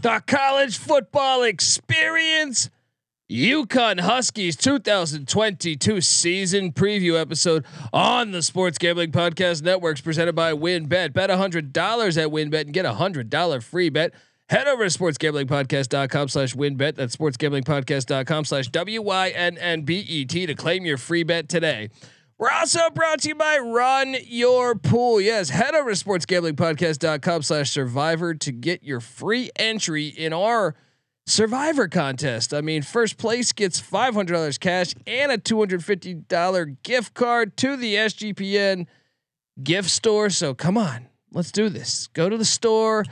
The college football experience. UConn Huskies 2022 season preview episode on the Sports Gambling Podcast Networks presented by WynnBET. Bet $100 at WynnBET and get a $100 free bet. Head over to sportsgamblingpodcast.com slash wynnbet. That's sportsgamblingpodcast.com slash W-Y-N-N-B-E-T to claim your free bet today. We're also brought to you by Run Your Pool. Yes, head over to sportsgamblingpodcast.com slash survivor to get your free entry in our survivor contest. I mean, first place gets $500 cash and a $250 gift card to the SGPN gift store. So come on, let's do this. Go to the store,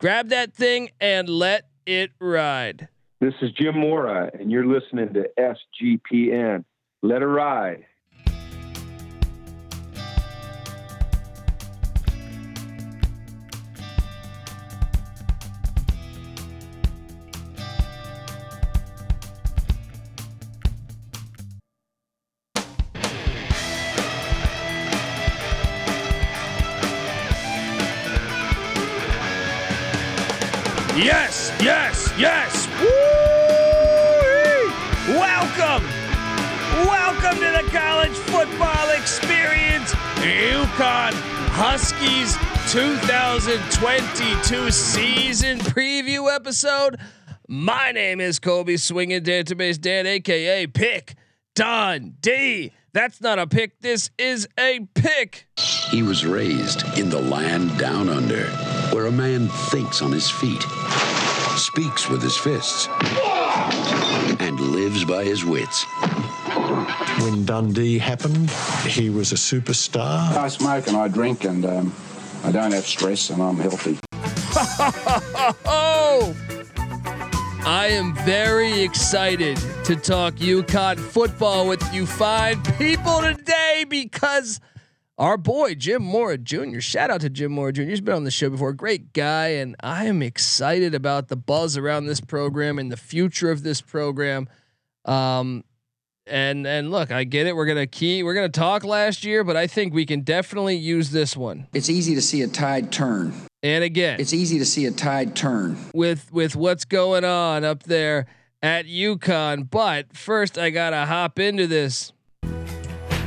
grab that thing, and let it ride. This is Jim Mora, and you're listening to SGPN. Let it ride. Yes. Woo! Welcome. Welcome to the college football experience. UConn Huskies 2022 season preview episode. My name is Colby Swinging Database Dan, aka Pick Dundee. That's not a pick. This is a pick. He was raised in the land down under, where a man thinks on his feet, speaks with his fists, and lives by his wits. When Dundee happened, he was a superstar. I smoke and I drink and um, I don't have stress and I'm healthy. Oh, I am very excited to talk UConn football with you fine people today because our boy Jim Mora Jr. Shout out to Jim Mora Jr. He's been on the show before. Great guy, and I am excited about the buzz around this program and the future of this program. Um, and and look, I get it. We're gonna key. We're gonna talk last year, but I think we can definitely use this one. It's easy to see a tide turn. And again, It's easy to see a tide turn. with with what's going on up there at UConn. But first, I gotta hop into this.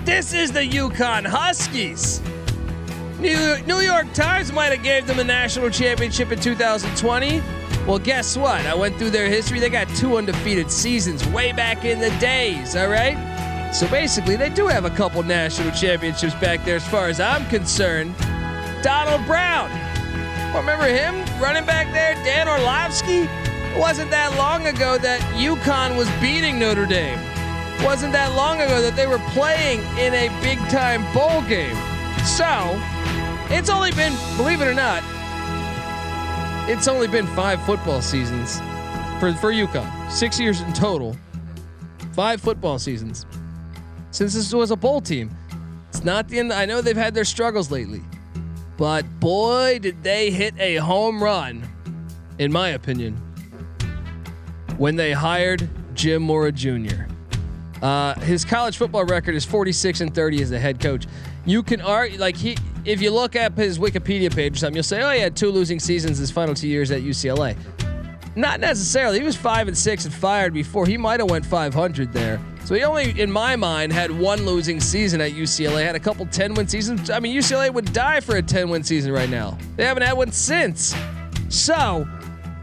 This is the UConn Huskies. New, New York Times might have gave them a national championship in 2020. Well, guess what? I went through their history. They got two undefeated seasons way back in the days. All right. So basically, they do have a couple national championships back there, as far as I'm concerned. Donald Brown. Remember him running back there, Dan Orlovsky? It wasn't that long ago that UConn was beating Notre Dame. Wasn't that long ago that they were playing in a big time bowl game. So, it's only been, believe it or not, it's only been five football seasons for, for UConn. Six years in total. Five football seasons. Since this was a bowl team. It's not the end. I know they've had their struggles lately. But boy, did they hit a home run, in my opinion, when they hired Jim Mora Jr. Uh, his college football record is 46 and 30 as a head coach. You can argue, like he, if you look up his Wikipedia page or something, you'll say, "Oh, he had two losing seasons his final two years at UCLA." Not necessarily. He was five and six and fired before. He might have went 500 there. So he only, in my mind, had one losing season at UCLA. Had a couple 10 win seasons. I mean, UCLA would die for a 10 win season right now. They haven't had one since. So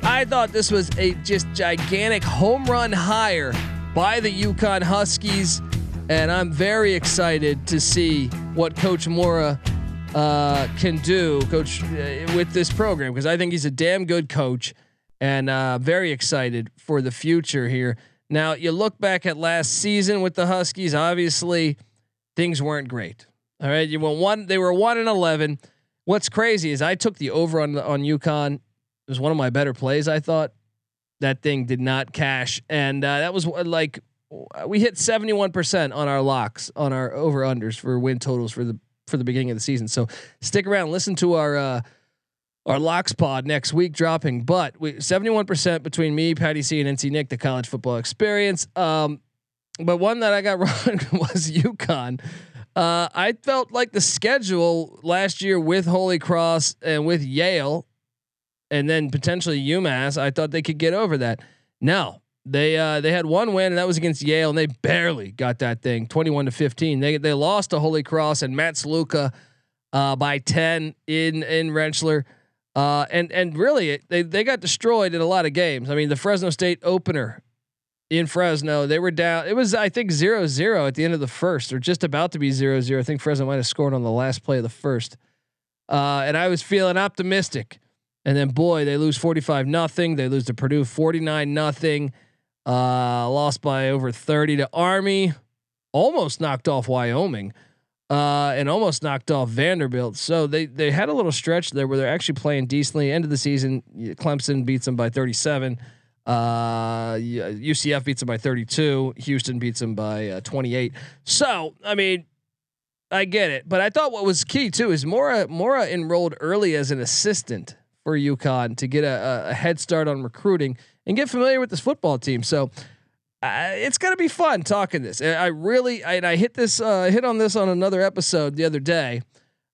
I thought this was a just gigantic home run hire by the UConn Huskies, and I'm very excited to see what Coach Mora uh, can do, Coach, uh, with this program because I think he's a damn good coach, and uh, very excited for the future here. Now you look back at last season with the Huskies. Obviously, things weren't great. All right, you went one. They were one and eleven. What's crazy is I took the over on on UConn. It was one of my better plays. I thought that thing did not cash, and uh, that was uh, like we hit seventy one percent on our locks on our over unders for win totals for the for the beginning of the season. So stick around, listen to our uh, our locks pod next week dropping. But we seventy one percent between me, Patty C, and NC Nick, the college football experience. Um, but one that I got wrong was UConn. Uh, I felt like the schedule last year with Holy Cross and with Yale and then potentially UMass. I thought they could get over that. No, they uh, they had one win, and that was against Yale, and they barely got that thing, twenty-one to fifteen. They they lost to Holy Cross and Matt Sluka uh, by ten in in Rentschler. Uh, and and really, they they got destroyed in a lot of games. I mean, the Fresno State opener in Fresno, they were down. It was I think zero zero at the end of the first, or just about to be zero zero. I think Fresno might have scored on the last play of the first. Uh, and I was feeling optimistic. And then boy, they lose forty five nothing. They lose to Purdue forty nine nothing. Uh, lost by over 30 to Army, almost knocked off Wyoming, uh, and almost knocked off Vanderbilt. So they they had a little stretch there where they're actually playing decently. End of the season, Clemson beats them by 37. Uh, UCF beats them by 32. Houston beats them by uh, 28. So I mean, I get it, but I thought what was key too is Mora Mora enrolled early as an assistant for UConn to get a, a head start on recruiting and get familiar with this football team. So uh, it's gonna be fun talking this. I really, I, I hit this, uh, hit on this on another episode the other day.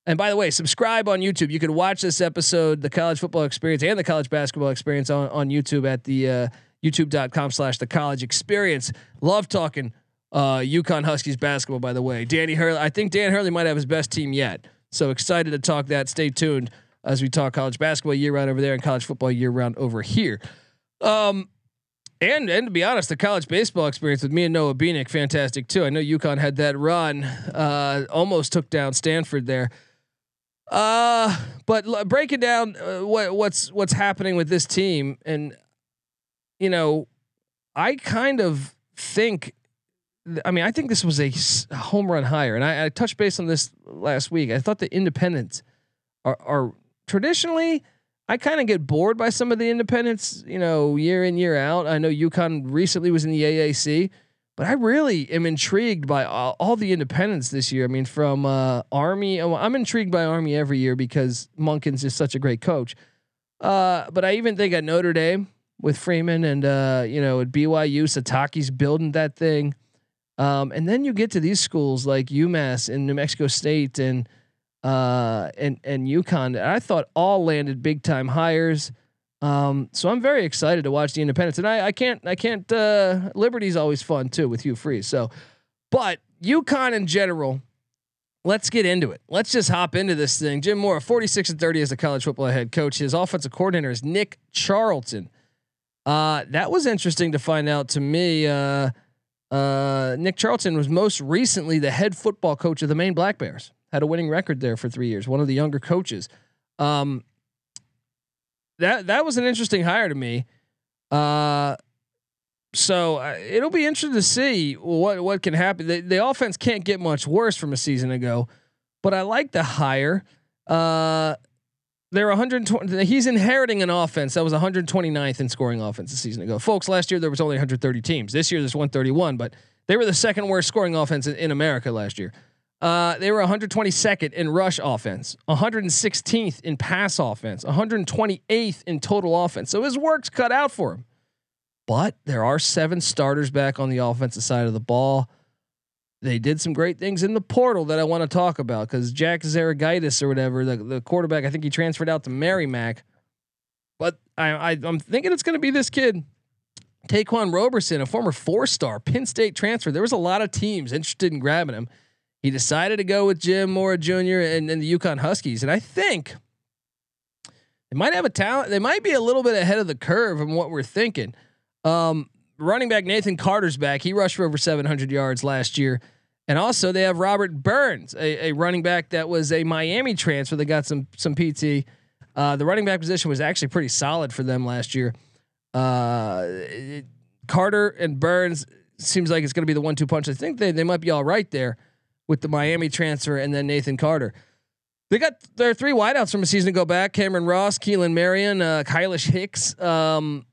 And by the way, subscribe on YouTube. You can watch this episode, the college football experience and the college basketball experience on, on YouTube at the uh, youtube.com slash the college experience. Love talking uh, UConn Huskies basketball, by the way. Danny Hurley, I think Dan Hurley might have his best team yet. So excited to talk that. Stay tuned as we talk college basketball year round over there and college football year round over here. Um, and and to be honest, the college baseball experience with me and Noah Beanick, fantastic too. I know UConn had that run, uh, almost took down Stanford there. Uh, but l- breaking down uh, what what's what's happening with this team, and you know, I kind of think. I mean, I think this was a home run hire, and I, I touched base on this last week. I thought the independents are, are traditionally I kind of get bored by some of the independents, you know, year in year out. I know UConn recently was in the AAC, but I really am intrigued by all, all the independents this year. I mean, from uh, Army, oh, I'm intrigued by Army every year because Monken's is such a great coach. Uh, but I even think at Notre Dame with Freeman and uh, you know at BYU, Sitake's building that thing. Um, and then you get to these schools like UMass and New Mexico State and uh, and and UConn. I thought all landed big time hires. Um, so I'm very excited to watch the Independents, and I, I can't I can't. Uh, Liberty's always fun too with Hugh Freeze. So, but UConn in general. Let's get into it. Let's just hop into this thing. Jim Mora, 46 and 30 as a college football head coach. His offensive coordinator is Nick Charlton. Uh, that was interesting to find out to me. Uh, uh, Nick Charlton was most recently the head football coach of the Maine Black Bears had a winning record there for three years. One of the younger coaches. Um, that that was an interesting hire to me. Uh, so uh, it'll be interesting to see what what can happen. The, the, offense can't get much worse from a season ago, but I like the hire. Uh, they're 120. He's inheriting an offense that was 129th in scoring offense a season ago, folks. Last year there was only 130 teams. This year there's 131, but they were the second worst scoring offense in, in America last year. Uh, they were 122nd in rush offense, 116th in pass offense, 128th in total offense. So his work's cut out for him. But there are seven starters back on the offensive side of the ball. They did some great things in the portal that I want to talk about because Jack Zergiotis or whatever, the, the quarterback, I think he transferred out to Merrimack. But I, I, I'm thinking it's going to be this kid, Ta'Quan Roberson, a former four star Penn State transfer. There was a lot of teams interested in grabbing him. He decided to go with Jim Mora Jr. and, the UConn Huskies, and I think they might have a talent. They might be a little bit ahead of the curve from what we're thinking. Um, running back Nathan Carter's back. He rushed for over 700 yards last year. And also they have Robert Burns, a, a running back that was a Miami transfer that got some some PT. Uh, the running back position was actually pretty solid for them last year. Uh, it, Carter and Burns seems like it's going to be the one-two punch. I think they they might be all right there with the Miami transfer and then Nathan Carter. They got their three wideouts from a season ago back: Cameron Ross, Keelan Marion, uh, Kylish Hicks. Um,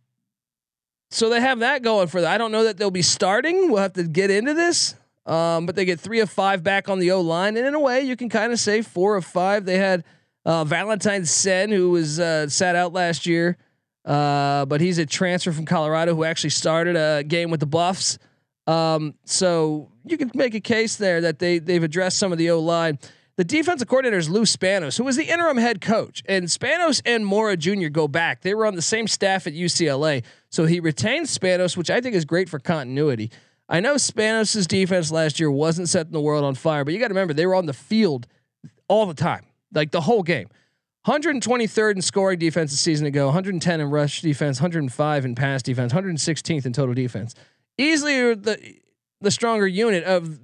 so they have that going for them. I don't know that they'll be starting. We'll have to get into this. Um, but they get three of five back on the O line, and in a way, you can kind of say four of five. They had uh, Valentine Sen, who was uh, sat out last year, uh, but he's a transfer from Colorado who actually started a game with the Buffs. Um, so you can make a case there that they they've addressed some of the O line. The defensive coordinator is Lou Spanos, who was the interim head coach. And Spanos and Mora Jr. go back. They were on the same staff at UCLA. So he retained Spanos, which I think is great for continuity. I know Spanos' defense last year wasn't setting the world on fire, but you got to remember they were on the field all the time, like the whole game. 123rd in scoring defense a season ago, 110 in rush defense, 105 in pass defense, 116th in total defense. Easily the the stronger unit of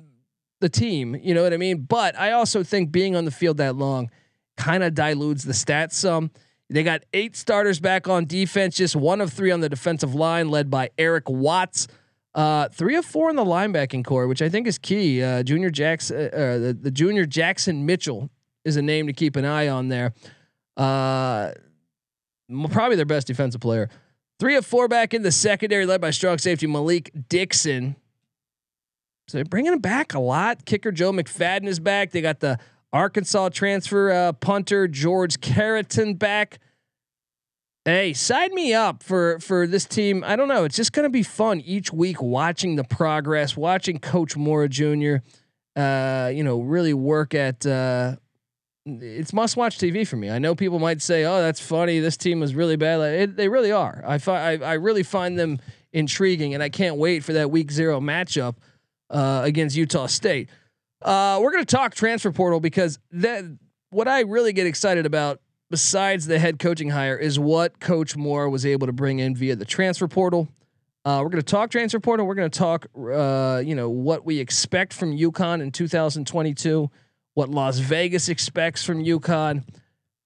the team, you know what I mean? But I also think being on the field that long kind of dilutes the stats some. They got eight starters back on defense, just one of three on the defensive line, led by Eric Watts. Uh, three of four in the linebacking core, which I think is key. Uh, junior Jackson, uh, uh the, the junior Jackson Mitchell is a name to keep an eye on there. Uh, probably their best defensive player. Three of four back in the secondary, led by strong safety Malik Dixon. So they're bringing him back a lot. Kicker Joe McFadden is back. They got the Arkansas transfer uh, punter George Carrington back. Hey, sign me up for for this team. I don't know. It's just going to be fun each week watching the progress, watching Coach Mora Jr. Uh, you know, really work at. Uh, it's must watch TV for me. I know people might say, "Oh, that's funny. This team was really bad." It, they really are. I find I, I really find them intriguing, and I can't wait for that Week Zero matchup uh, against Utah State. Uh, we're going to talk transfer portal because that what I really get excited about, besides the head coaching hire, is what Coach Mora was able to bring in via the transfer portal. Uh, we're going to talk transfer portal. We're going to talk, uh, you know, what we expect from UConn in 2022, what Las Vegas expects from UConn.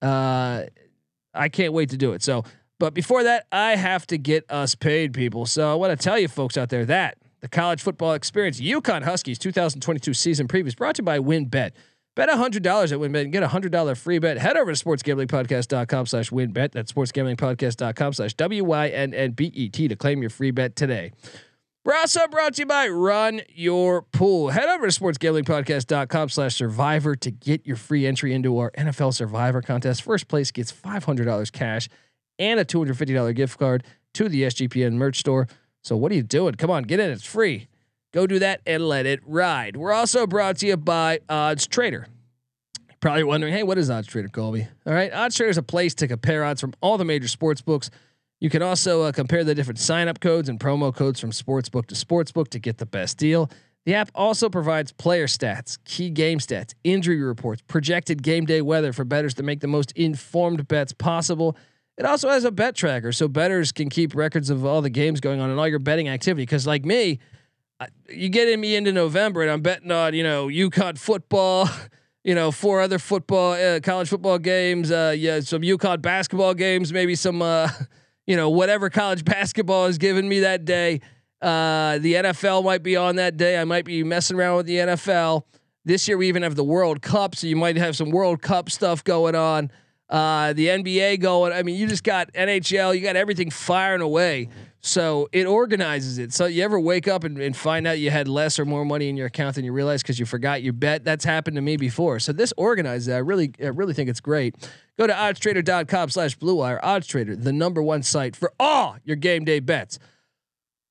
Uh, I can't wait to do it. So, but before that, I have to get us paid, people. So I want to tell you folks out there that the college football experience. UConn Huskies 2022 season previews brought to you by WynnBET. Bet $100 at WynnBET and get a $100 free bet. Head over to sportsgamblingpodcast.com slash wynnbet. That's sportsgamblingpodcast.com slash W-Y-N-N-B-E-T to claim your free bet today. We're also brought to you by Run Your Pool. Head over to sportsgamblingpodcast.com slash survivor to get your free entry into our NFL Survivor contest. First place gets $500 cash and a $250 gift card to the SGPN merch store. So what are you doing? Come on, get in. It's free. Go do that and let it ride. We're also brought to you by Odds Trader. Probably wondering, hey, what is Odds Trader, Colby? All right, Odds Trader is a place to compare odds from all the major sports books. You can also uh, compare the different sign-up codes and promo codes from sportsbook to sportsbook to get the best deal. The app also provides player stats, key game stats, injury reports, projected game day weather for bettors to make the most informed bets possible. It also has a bet tracker, so bettors can keep records of all the games going on and all your betting activity. Because like me, you get me into November and I'm betting on you know UConn football, you know four other football uh, college football games, uh, yeah, some UConn basketball games, maybe some uh, you know whatever college basketball is giving me that day. Uh, the NFL might be on that day. I might be messing around with the NFL. This year we even have the World Cup, so you might have some World Cup stuff going on uh, the NBA going. I mean, you just got NHL, you got everything firing away. So it organizes it. So you ever wake up and, and find out you had less or more money in your account than you realized because you forgot your bet? That's happened to me before. So this organizes it. I really, I really think it's great. Go to oddstrader.com slash blue wire. Oddstrader, the number one site for all your game day bets.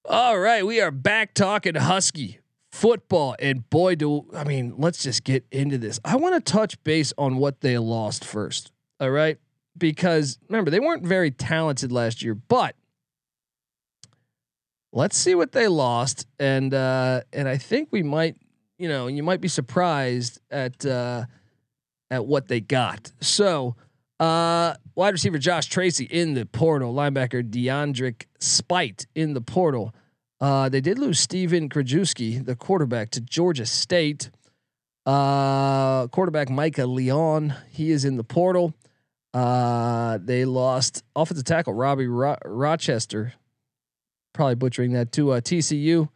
All right, we are back talking Husky football. And boy, do I mean, let's just get into this. I want to touch base on what they lost first. All right. Because remember, they weren't very talented last year, but let's see what they lost. And uh and I think we might, you know, you might be surprised at uh at what they got. So uh wide receiver Josh Tracy in the portal, linebacker DeAndrick Spite in the portal. Uh, they did lose Stephen Krajewski, the quarterback, to Georgia State. Uh, quarterback Micah Leon, he is in the portal. Uh, they lost offensive tackle Robbie Ro- Rochester, probably butchering that to uh, TCU.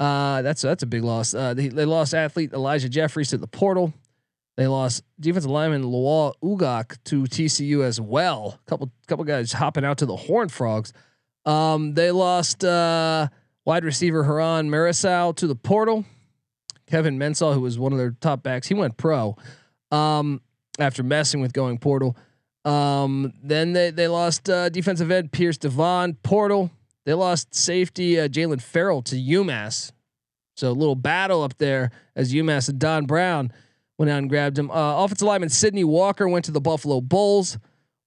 Uh, that's that's a big loss. Uh, they, they lost athlete Elijah Jeffries to the portal. They lost defensive lineman Lawal Ugok to TCU as well. Couple couple guys hopping out to the Horn Frogs. Um, they lost uh, wide receiver Haran Marisal to the portal. Kevin Mensah, who was one of their top backs, he went pro um, after messing with going portal. Um, then they they lost uh, defensive end Pierce Devon Portal. They lost safety uh, Jalen Farrell to UMass. So a little battle up there as UMass and Don Brown went out and grabbed him. Uh, offensive lineman Sidney Walker went to the Buffalo Bulls.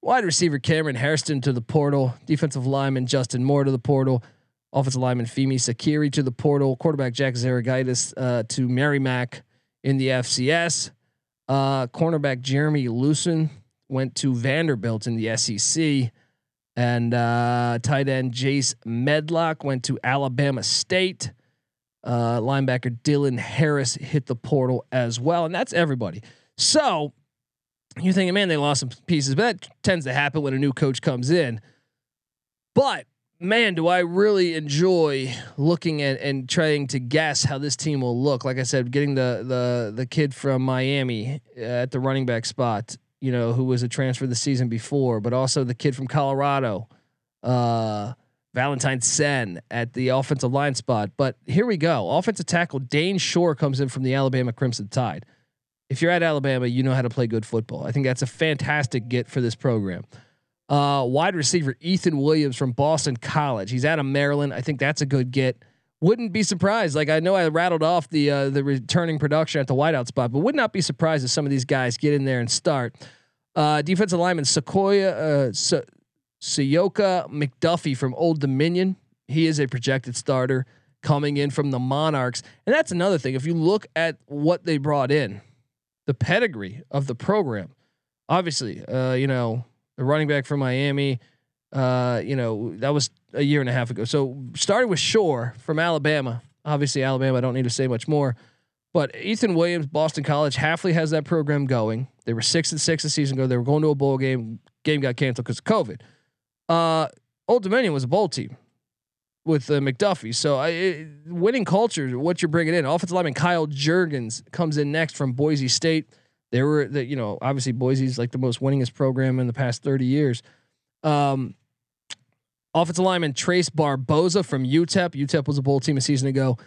Wide receiver Cameron Hairston to the portal. Defensive lineman Justin Moore to the portal. Offensive lineman Femi Sakiri to the portal. Quarterback Jack Zergiotis uh, to Merrimack in the FCS. Uh, cornerback Jeremy Lewson went to Vanderbilt in the SEC. And uh, tight end Jace Medlock went to Alabama State. Uh, linebacker Dylan Harris hit the portal as well. And that's everybody. So you're thinking, man, they lost some pieces, but that tends to happen when a new coach comes in. But man, do I really enjoy looking at and trying to guess how this team will look. Like I said, getting the the the kid from Miami at the running back spot, you know, who was a transfer the season before, but also the kid from Colorado, uh, Valentine Sen at the offensive line spot. But here we go. Offensive tackle Dane Shore comes in from the Alabama Crimson Tide. If you're at Alabama, you know how to play good football. I think that's a fantastic get for this program. Uh, wide receiver Ethan Williams from Boston College. He's out of Maryland. I think that's a good get. Wouldn't be surprised. Like I know I rattled off the uh, the returning production at the wideout spot, but would not be surprised if some of these guys get in there and start. Uh, defensive lineman Sequoia uh, S- Sayoka McDuffie from Old Dominion. He is a projected starter coming in from the Monarchs, and that's another thing. If you look at what they brought in, the pedigree of the program, obviously, uh, you know the running back from Miami. Uh, you know, that was a year and a half ago. So started with Shore from Alabama. Obviously, Alabama, I don't need to say much more. But Ethan Williams, Boston College, Hafley has that program going. They were six and six a season ago. They were going to a bowl game. Game got canceled because of COVID. Uh, Old Dominion was a bowl team with uh, McDuffie. So I, it, winning culture, what you're bringing in. Offensive lineman Kyle Jurgens comes in next from Boise State. They were, the, you know, obviously Boise's like the most winningest program in the past 30 years. Um, offensive lineman Trace Barboza from UTEP. UTEP was a bowl team a season ago.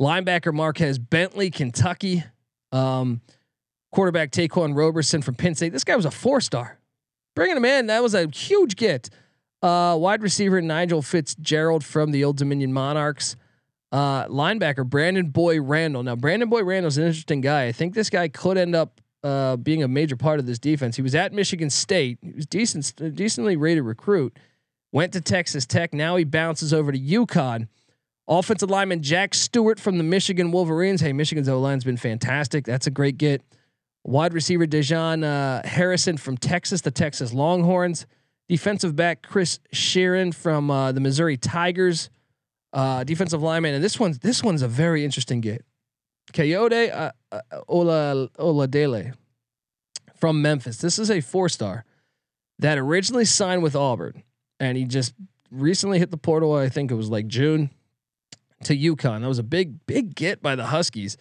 Linebacker Marquez Bentley, Kentucky. Um, quarterback Ta'Quan Roberson from Penn State. This guy was a four star. Bringing him in, that was a huge get. Uh, wide receiver Nigel Fitzgerald from the Old Dominion Monarchs. Uh, linebacker Brandon Bouyer-Randle. Now, Brandon Bouyer-Randle's an interesting guy. I think this guy could end up uh, being a major part of this defense. He was at Michigan State. He was decent, decently rated recruit. Went to Texas Tech. Now he bounces over to UConn. Offensive lineman Jack Stewart from the Michigan Wolverines. Hey, Michigan's O line's been fantastic. That's a great get. Wide receiver Dajon uh, Harrison from Texas, the Texas Longhorns. Defensive back Chris Sheeran from uh, the Missouri Tigers. Uh, defensive lineman, and this one's this one's a very interesting get. Coyote uh, uh, Ola Oladele from Memphis. This is a four star that originally signed with Auburn, and he just recently hit the portal. I think it was like June to UConn. That was a big, big get by the Huskies.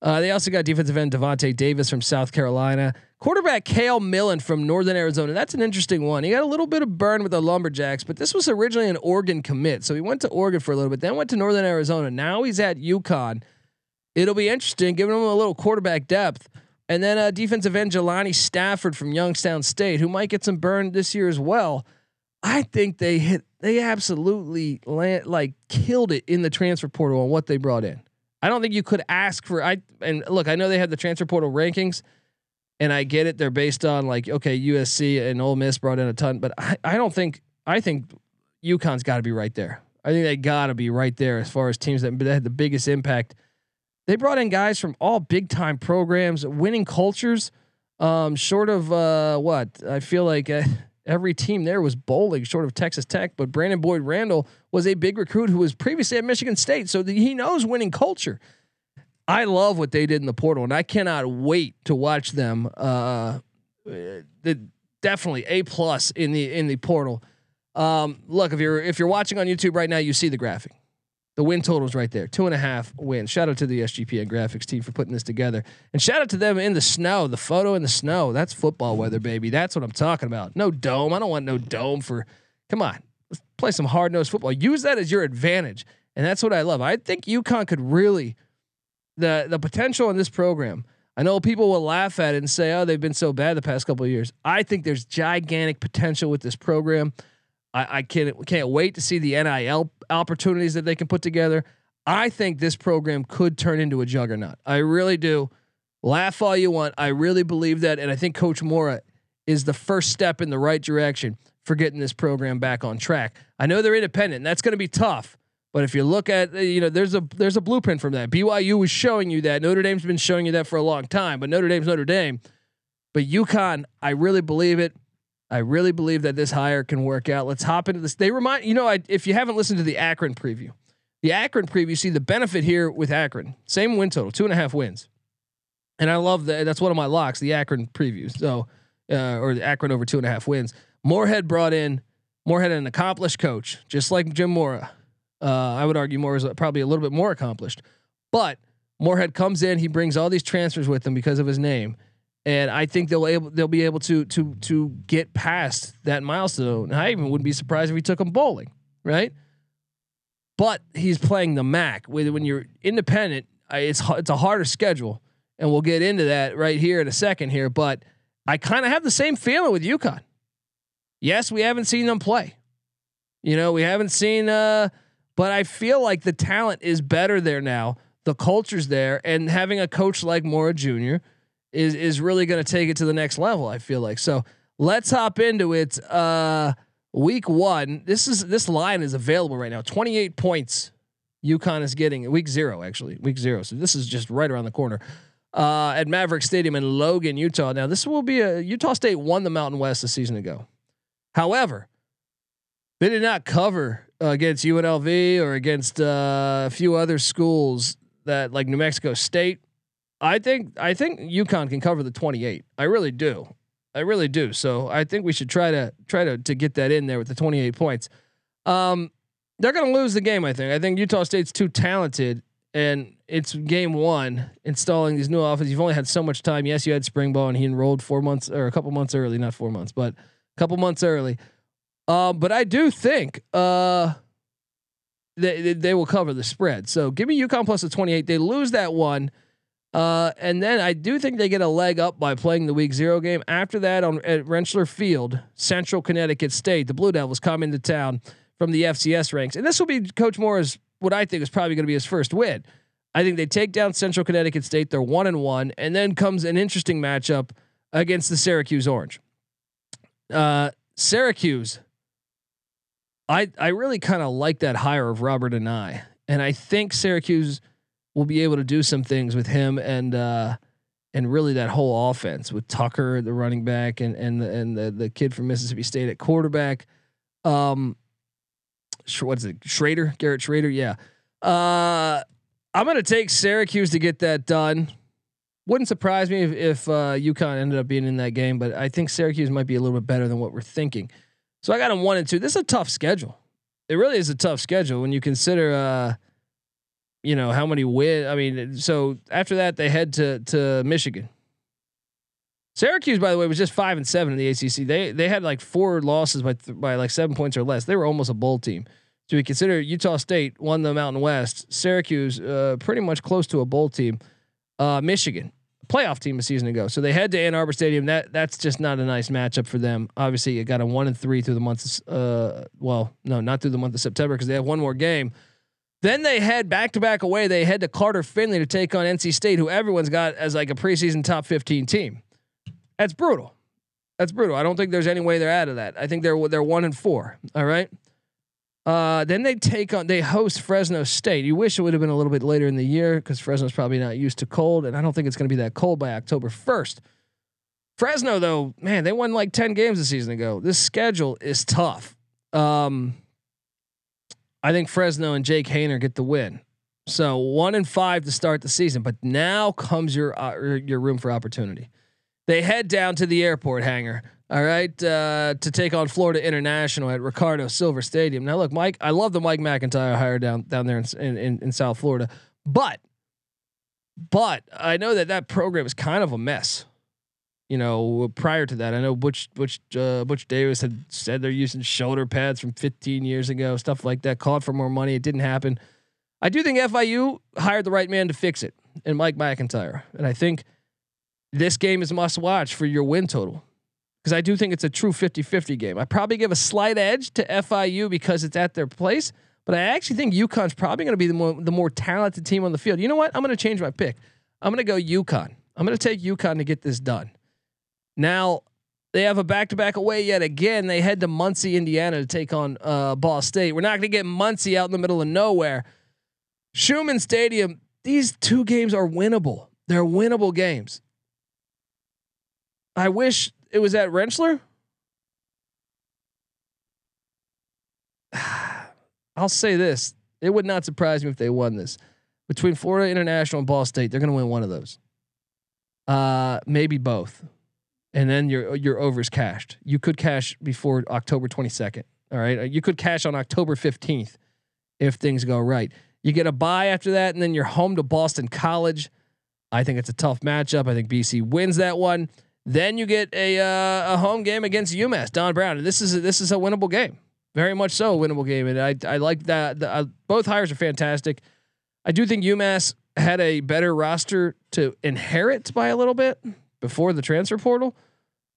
Uh, they also got defensive end Devontae Davis from South Carolina, quarterback Cale Millen from Northern Arizona. That's an interesting one. He got a little bit of burn with the Lumberjacks, but this was originally an Oregon commit. So he went to Oregon for a little bit, then went to Northern Arizona. Now he's at UConn. It'll be interesting, giving him a little quarterback depth. And then uh, defensive end Jelani Stafford from Youngstown State, who might get some burn this year as well. I think they hit they absolutely land, like killed it in the transfer portal on what they brought in. I don't think you could ask for I and look, I know they have the transfer portal rankings and I get it they're based on like okay, USC and Ole Miss brought in a ton, but I, I don't think I think UConn's got to be right there. I think they got to be right there as far as teams that, that had the biggest impact. They brought in guys from all big time programs, winning cultures. Um, short of uh, what I feel like uh, every team there was bowling short of Texas Tech, but Brandon Bouyer-Randle was a big recruit who was previously at Michigan State, so he knows winning culture. I love what they did in the portal, and I cannot wait to watch them. Uh, the definitely a plus in the in the portal. Um, look, if you're if you're watching on YouTube right now, you see the graphic. The win totals right there, two and a half wins. Shout out to the SGPN graphics team for putting this together, and shout out to them in the snow. The photo in the snow, that's football weather, baby. That's what I'm talking about. No dome. I don't want no dome for. Come on, let's play some hard nosed football. Use that as your advantage, and that's what I love. I think UConn could really the the potential in this program. I know people will laugh at it and say, "Oh, they've been so bad the past couple of years." I think there's gigantic potential with this program. I, I can't can't wait to see the NIL opportunities that they can put together. I think this program could turn into a juggernaut. I really do. Laugh all you want. I really believe that, and I think Coach Mora is the first step in the right direction for getting this program back on track. I know they're independent, that's going to be tough. But if you look at you know there's a there's a blueprint from that. BYU was showing you that. Notre Dame's been showing you that for a long time. But Notre Dame's Notre Dame. But UConn, I really believe it. I really believe that this hire can work out. Let's hop into this. They remind you know I, if you haven't listened to the Akron preview, the Akron preview, see the benefit here with Akron. Same win total, two and a half wins. And I love that. That's one of my locks, the Akron preview. So, uh, or the Akron over two and a half wins. Moorhead brought in Moorhead, an accomplished coach, just like Jim Mora. Uh, I would argue Mora is probably a little bit more accomplished, but Moorhead comes in. He brings all these transfers with him because of his name, and I think they'll able they'll be able to to to get past that milestone. I even wouldn't be surprised if he took them bowling, right? But he's playing the MAC. When you're independent, it's it's a harder schedule, and we'll get into that right here in a second here. But I kind of have the same feeling with UConn. Yes, we haven't seen them play. You know, we haven't seen uh but I feel like the talent is better there now. The culture's there and having a coach like Mora Jr. is is really going to take it to the next level, I feel like. So, let's hop into it. Uh week 1. This is this line is available right now. 28 points UConn is getting week 0 actually. Week 0. So this is just right around the corner. Uh, at Maverick Stadium in Logan, Utah. Now, this will be a Utah State won the Mountain West a season ago. However, they did not cover uh, against UNLV or against uh, a few other schools that like New Mexico State. I think I think UConn can cover the 28. I really do. I really do. So I think we should try to try to to get that in there with the 28 points. Um, they're going to lose the game. I think. I think Utah State's too talented, and it's game one installing these new offenses. You've only had so much time. Yes, you had spring ball, and he enrolled four months or a couple months early, not four months, but a couple months early. Um, but I do think uh, they, they will cover the spread. So give me UConn plus the 28. They lose that one. Uh, and then I do think they get a leg up by playing the week zero game. After that, on at Rentschler Field, Central Connecticut State, the Blue Devils come into town from the FCS ranks, and this will be Coach Mora's what I think is probably going to be his first win. I think they take down Central Connecticut State. They're one and one, and then comes an interesting matchup against the Syracuse Orange. Uh, Syracuse, I I really kind of like that hire of Robert Anae, and I think Syracuse will be able to do some things with him and uh, and really that whole offense with Tucker, the running back, and and the, and the the kid from Mississippi State at quarterback. Um, what's it? Shrader, Garrett Shrader. Yeah. Uh, I'm gonna take Syracuse to get that done. Wouldn't surprise me if, if uh, UConn ended up being in that game, but I think Syracuse might be a little bit better than what we're thinking. So I got them one and two. This is a tough schedule. It really is a tough schedule when you consider, uh, you know, how many win. I mean, so after that they head to to Michigan. Syracuse, by the way, was just five and seven in the ACC. They they had like four losses by th- by like seven points or less. They were almost a bowl team. So we consider Utah State won the Mountain West. Syracuse, uh, pretty much close to a bowl team. Uh, Michigan, playoff team a season ago. So they head to Ann Arbor Stadium. That that's just not a nice matchup for them. Obviously, you got a one and three through the month. Uh, well, no, not through the month of September because they have one more game. Then they head back to back away. They head to Carter Finley to take on NC State, who everyone's got as like a preseason top fifteen team. That's brutal. That's brutal. I don't think there's any way they're out of that. I think they're they're one and four. All right. Uh, then they take on they host Fresno State. You wish it would have been a little bit later in the year because Fresno's probably not used to cold, and I don't think it's going to be that cold by October first. Fresno though, man, they won like ten games a season ago. This schedule is tough. Um, I think Fresno and Jake Haener get the win. So one and five to start the season, but now comes your uh, your room for opportunity. They head down to the airport hangar all right, uh, to take on Florida International at Riccardo Silva Stadium. Now, look, Mike, I love the Mike MacIntyre hire down down there in, in in South Florida, but but I know that that program is kind of a mess. You know, prior to that, I know Butch Butch uh, Butch Davis had said they're using shoulder pads from 15 years ago, stuff like that. Called for more money, it didn't happen. I do think FIU hired the right man to fix it, and Mike MacIntyre, and I think this game is must watch for your win total because I do think it's a true 50-50 game. I probably give a slight edge to FIU because it's at their place, but I actually think UConn's probably going to be the more the more talented team on the field. You know what? I'm going to change my pick. I'm going to go UConn. I'm going to take UConn to get this done. Now they have a back-to-back away yet again. They head to Muncie, Indiana, to take on uh, Ball State. We're not going to get Muncie out in the middle of nowhere. Scheumann Stadium. These two games are winnable. They're winnable games. I wish it was at Rentschler. I'll say this: it would not surprise me if they won this. Between Florida International and Ball State, they're going to win one of those. Uh, maybe both, and then your your overs cashed. You could cash before October twenty second. All right, you could cash on October fifteenth if things go right. You get a buy after that, and then you're home to Boston College. I think it's a tough matchup. I think BC wins that one. Then you get a uh, a home game against UMass, Don Brown. And this is a, this is a winnable game, very much so a winnable game. And I I like that. The, uh, both hires are fantastic. I do think UMass had a better roster to inherit by a little bit before the transfer portal.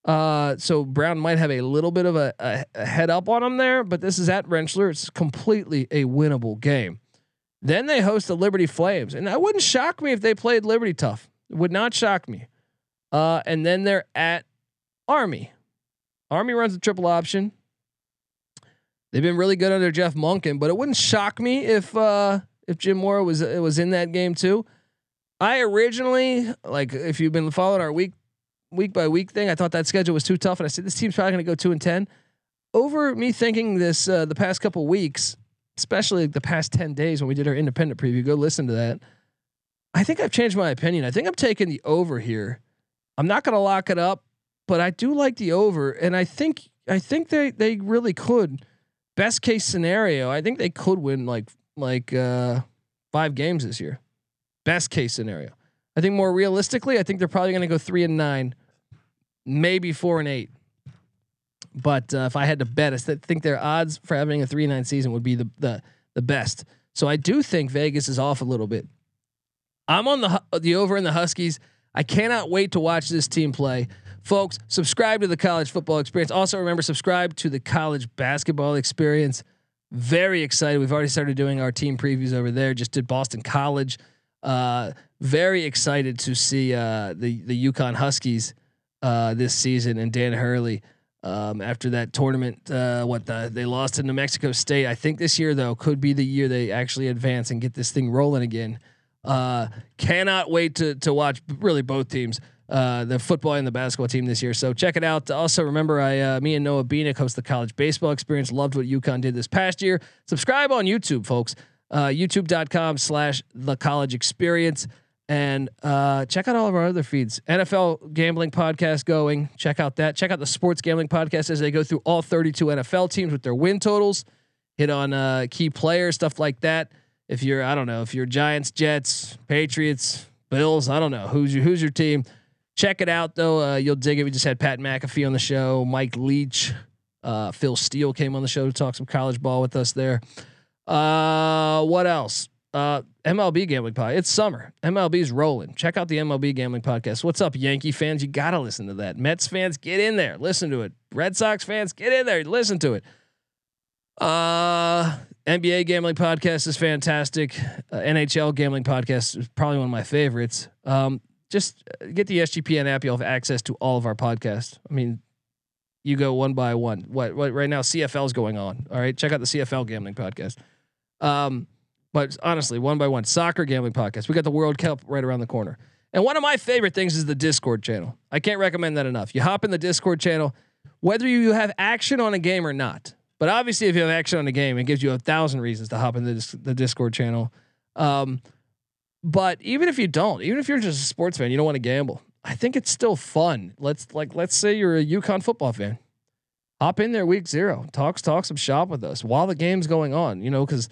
Uh, so Brown might have a little bit of a, a, a head up on him there, but this is at Rentschler. It's completely a winnable game. Then they host the Liberty Flames, and that wouldn't shock me if they played Liberty tough. It would not shock me. Uh, and then they're at Army. Army runs the triple option. They've been really good under Jeff Monken, but it wouldn't shock me if uh, if Jim Mora was was in that game too. I originally like if you've been following our week week by week thing, I thought that schedule was too tough, and I said this team's probably going to go two and ten. Over me thinking this uh, the past couple weeks, especially the past 10 days when we did our independent preview, go listen to that. I think I've changed my opinion. I think I'm taking the over here. I'm not going to lock it up, but I do like the over and I think I think they they really could best case scenario, I think they could win like like uh 5 games this year. Best case scenario. I think more realistically, I think they're probably going to go 3 and 9, maybe 4 and 8. But uh, if I had to bet, I think their odds for having a three nine season would be the the the best. So I do think Vegas is off a little bit. I'm on the the over in the Huskies. I cannot wait to watch this team play. Folks, subscribe to the college football experience. Also, remember subscribe to the college basketball experience. Very excited. We've already started doing our team previews over there. Just did Boston College. Uh, very excited to see uh, the the UConn Huskies uh, this season and Dan Hurley um, after that tournament. Uh, what the, they lost to New Mexico State. I think this year though could be the year they actually advance and get this thing rolling again. Uh, cannot wait to to watch really both teams. Uh, the football and the basketball team this year. So check it out. Also, remember, I, uh, me and Noah Beanick host the college baseball experience. Loved what UConn did this past year. Subscribe on YouTube, folks. Uh, YouTube.com slash the college experience. And uh, check out all of our other feeds. NFL gambling podcast going. Check out that. Check out the sports gambling podcast as they go through all 32 NFL teams with their win totals. Hit on uh, key players, stuff like that. If you're, I don't know, if you're Giants, Jets, Patriots, Bills, I don't know who's your who's your team. Check it out though. Uh, you'll dig it. We just had Pat McAfee on the show. Mike Leach, uh, Phil Steele came on the show to talk some college ball with us there. Uh, what else? Uh, MLB gambling pod. It's summer. MLB's rolling. Check out the MLB gambling podcast. What's up, Yankee fans? You gotta listen to that. Mets fans, get in there, listen to it. Red Sox fans, get in there, listen to it. Uh, NBA gambling podcast is fantastic. Uh, NHL gambling podcast is probably one of my favorites. Um, just get the SGPN app. You'll have access to all of our podcasts. I mean, you go one by one. What what right now CFL is going on. All right, check out the CFL gambling podcast. Um, but honestly, one by one, soccer gambling podcast. We got the World Cup right around the corner. And one of my favorite things is the Discord channel. I can't recommend that enough. You hop in the Discord channel, whether you have action on a game or not. But obviously, if you have action on a game, it gives you a thousand reasons to hop in the, the Discord channel. Um, but even if you don't, even if you're just a sports fan, you don't want to gamble. I think it's still fun. Let's like let's say you're a UConn football fan. Hop in there week zero. Talks talk some shop with us while the game's going on. You know, because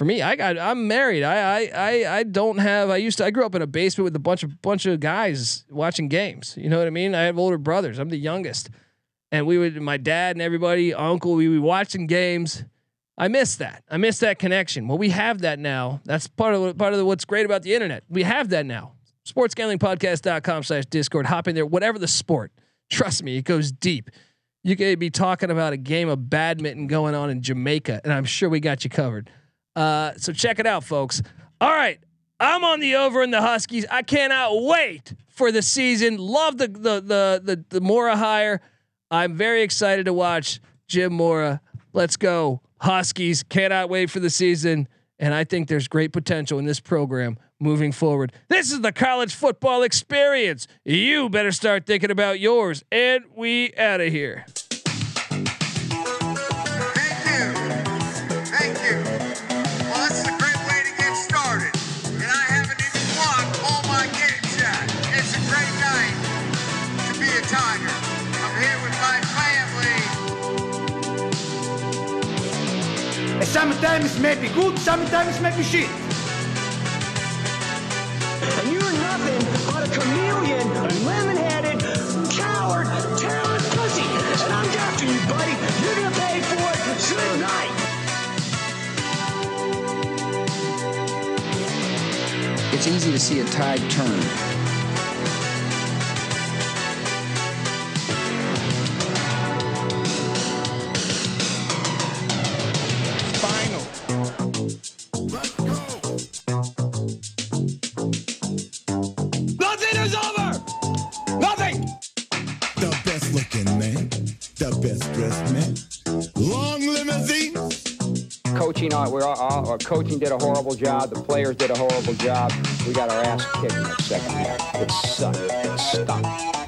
for me, I got I'm married. I, I I I don't have. I used to. I grew up in a basement with a bunch of bunch of guys watching games. You know what I mean? I have older brothers. I'm the youngest, and we would my dad and everybody, uncle. We be watching games. I miss that. I miss that connection. Well, we have that now. That's part of part of the, what's great about the internet. We have that now. Sportsgamblingpodcast.com slash Discord. Hop in there. Whatever the sport. Trust me, it goes deep. You could be talking about a game of badminton going on in Jamaica, and I'm sure we got you covered. Uh, so check it out, folks. All right. I'm on the over in the Huskies. I cannot wait for the season. Love the the the the, the Mora hire. I'm very excited to watch Jim Mora. Let's go Huskies. Cannot wait for the season. And I think there's great potential in this program moving forward. This is the college football experience. You better start thinking about yours. And we out of here. Sometimes it may be good, sometimes it may be shit. And you're nothing but a chameleon, lemon-headed, coward, talented pussy. And I'm after you, buddy. You're gonna pay for it tonight. It's easy to see a tide turn. Coaching we're all, our coaching did a horrible job. The players did a horrible job. We got our ass kicked in the second half. It sucked. It stunk